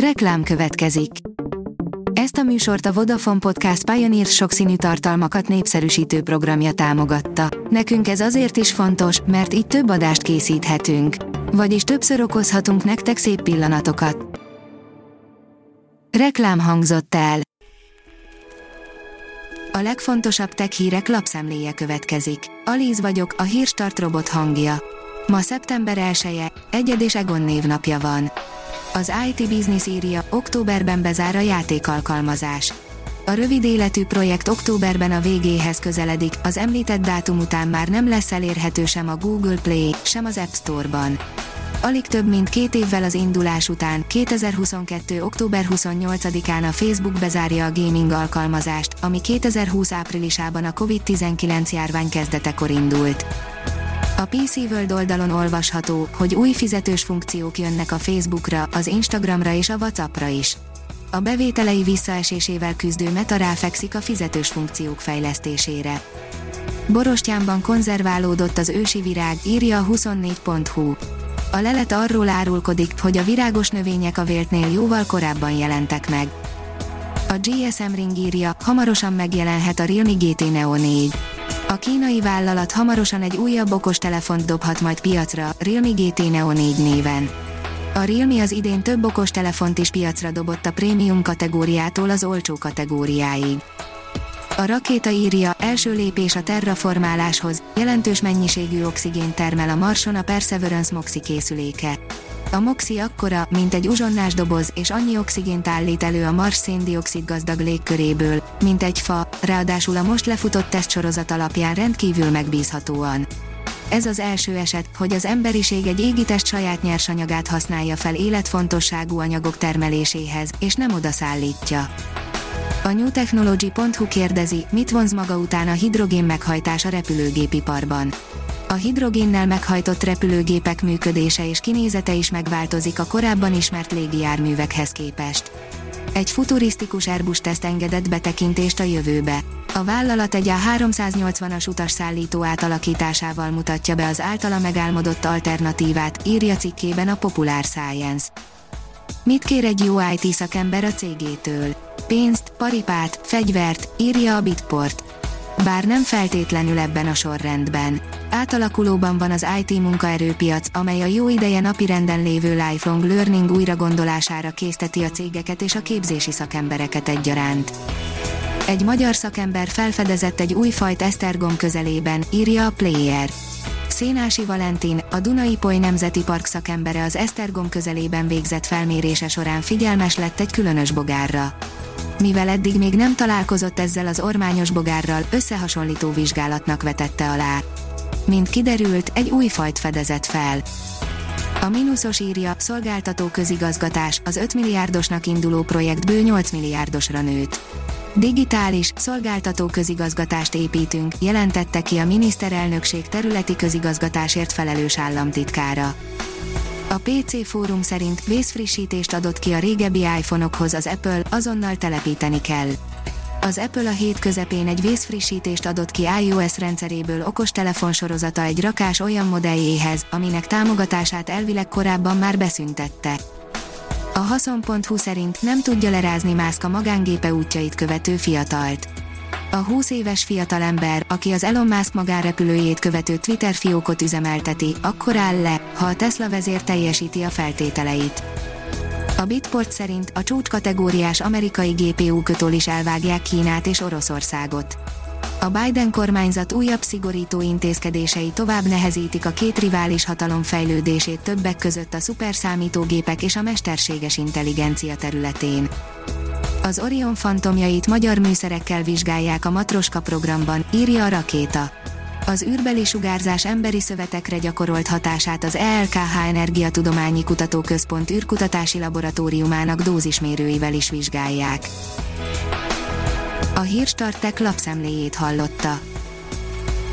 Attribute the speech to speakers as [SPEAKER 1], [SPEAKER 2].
[SPEAKER 1] Reklám következik. Ezt a műsort a Vodafone Podcast Pioneer sokszínű tartalmakat népszerűsítő programja támogatta. Nekünk ez azért is fontos, mert így több adást készíthetünk. Vagyis többször okozhatunk nektek szép pillanatokat. Reklám hangzott el. A legfontosabb tech hírek lapszemléje következik. Alíz vagyok, a hírstart robot hangja. Ma szeptember 1-e, Egyed és Egon névnapja van. Az IT Business írja, októberben bezár a játékalkalmazás. A rövid életű projekt októberben a végéhez közeledik, az említett dátum után már nem lesz elérhető sem a Google Play, sem az App Store-ban. Alig több mint két évvel az indulás után, 2022. október 28-án a Facebook bezárja a gaming alkalmazást, ami 2020 áprilisában a COVID-19 járvány kezdetekor indult. A PC World oldalon olvasható, hogy új fizetős funkciók jönnek a Facebookra, az Instagramra és a Whatsappra is. A bevételei visszaesésével küzdő Meta ráfekszik a fizetős funkciók fejlesztésére. Borostyánban konzerválódott az ősi virág, írja a 24.hu. A lelet arról árulkodik, hogy a virágos növények a véltnél jóval korábban jelentek meg. A GSM Ring írja, hamarosan megjelenhet a Realme GT Neo 4. A kínai vállalat hamarosan egy újabb okostelefont dobhat majd piacra, Realme GT Neo 4 néven. A Realme az idén több okostelefont is piacra dobott a prémium kategóriától az olcsó kategóriáig. A rakéta írja, első lépés a terraformáláshoz, jelentős mennyiségű oxigén termel a Marson a Perseverance MOXI készüléke. A MOXI akkora, mint egy uzsonnás doboz, és annyi oxigént állít elő a Mars széndiokszid gazdag légköréből, mint egy fa, ráadásul a most lefutott tesztsorozat alapján rendkívül megbízhatóan. Ez az első eset, hogy az emberiség egy égitest saját nyersanyagát használja fel életfontosságú anyagok termeléséhez, és nem oda szállítja. A newtechnology.hu kérdezi, mit vonz maga után a hidrogén meghajtás a repülőgépiparban. A hidrogénnel meghajtott repülőgépek működése és kinézete is megváltozik a korábban ismert légijárművekhez képest. Egy futurisztikus Airbus teszt engedett betekintést a jövőbe. A vállalat egy A380-as utasszállító átalakításával mutatja be az általa megálmodott alternatívát, írja cikkében a Popular Science. Mit kér egy jó IT szakember a cégétől? Pénzt, paripát, fegyvert, írja a Bitport. Bár nem feltétlenül ebben a sorrendben. Átalakulóban van az IT munkaerőpiac, amely a jó ideje napirenden lévő lifelong learning újragondolására készteti a cégeket és a képzési szakembereket egyaránt. Egy magyar szakember felfedezett egy új fajt Esztergom közelében, írja a Player. Szénási Valentin, a Dunai Poly Nemzeti Park szakembere az Esztergom közelében végzett felmérése során figyelmes lett egy különös bogárra. Mivel eddig még nem találkozott ezzel az ormányos bogárral, összehasonlító vizsgálatnak vetette alá. Mint kiderült, egy új fajt fedezett fel. A mínuszos írja, szolgáltató közigazgatás, az 5 milliárdosnak induló projektből 8 milliárdosra nőtt. Digitális, szolgáltató közigazgatást építünk, jelentette ki a miniszterelnökség területi közigazgatásért felelős államtitkára. A PC fórum szerint vészfrissítést adott ki a régebbi iPhone-okhoz az Apple, azonnal telepíteni kell. Az Apple a hét közepén egy vészfrissítést adott ki iOS rendszeréből okostelefon sorozata egy rakás olyan modelljéhez, aminek támogatását elvileg korábban már beszüntette. A haszon.hu szerint nem tudja lerázni Musk a magángépe útjait követő fiatalt. A 20 éves fiatalember, aki az Elon Musk magánrepülőjét követő Twitter fiókot üzemelteti, akkor áll le, ha a Tesla vezér teljesíti a feltételeit. A Bitport szerint a csúcskategóriás amerikai GPU kötől is elvágják Kínát és Oroszországot. A Biden kormányzat újabb szigorító intézkedései tovább nehezítik a két rivális hatalom fejlődését többek között a szuperszámítógépek és a mesterséges intelligencia területén. Az Orion fantomjait magyar műszerekkel vizsgálják a Matroska programban, írja a rakéta. Az űrbeli sugárzás emberi szövetekre gyakorolt hatását az ELKH Energiatudományi Kutatóközpont űrkutatási laboratóriumának dózismérőivel is vizsgálják. A hírstartek lapszemléjét hallotta.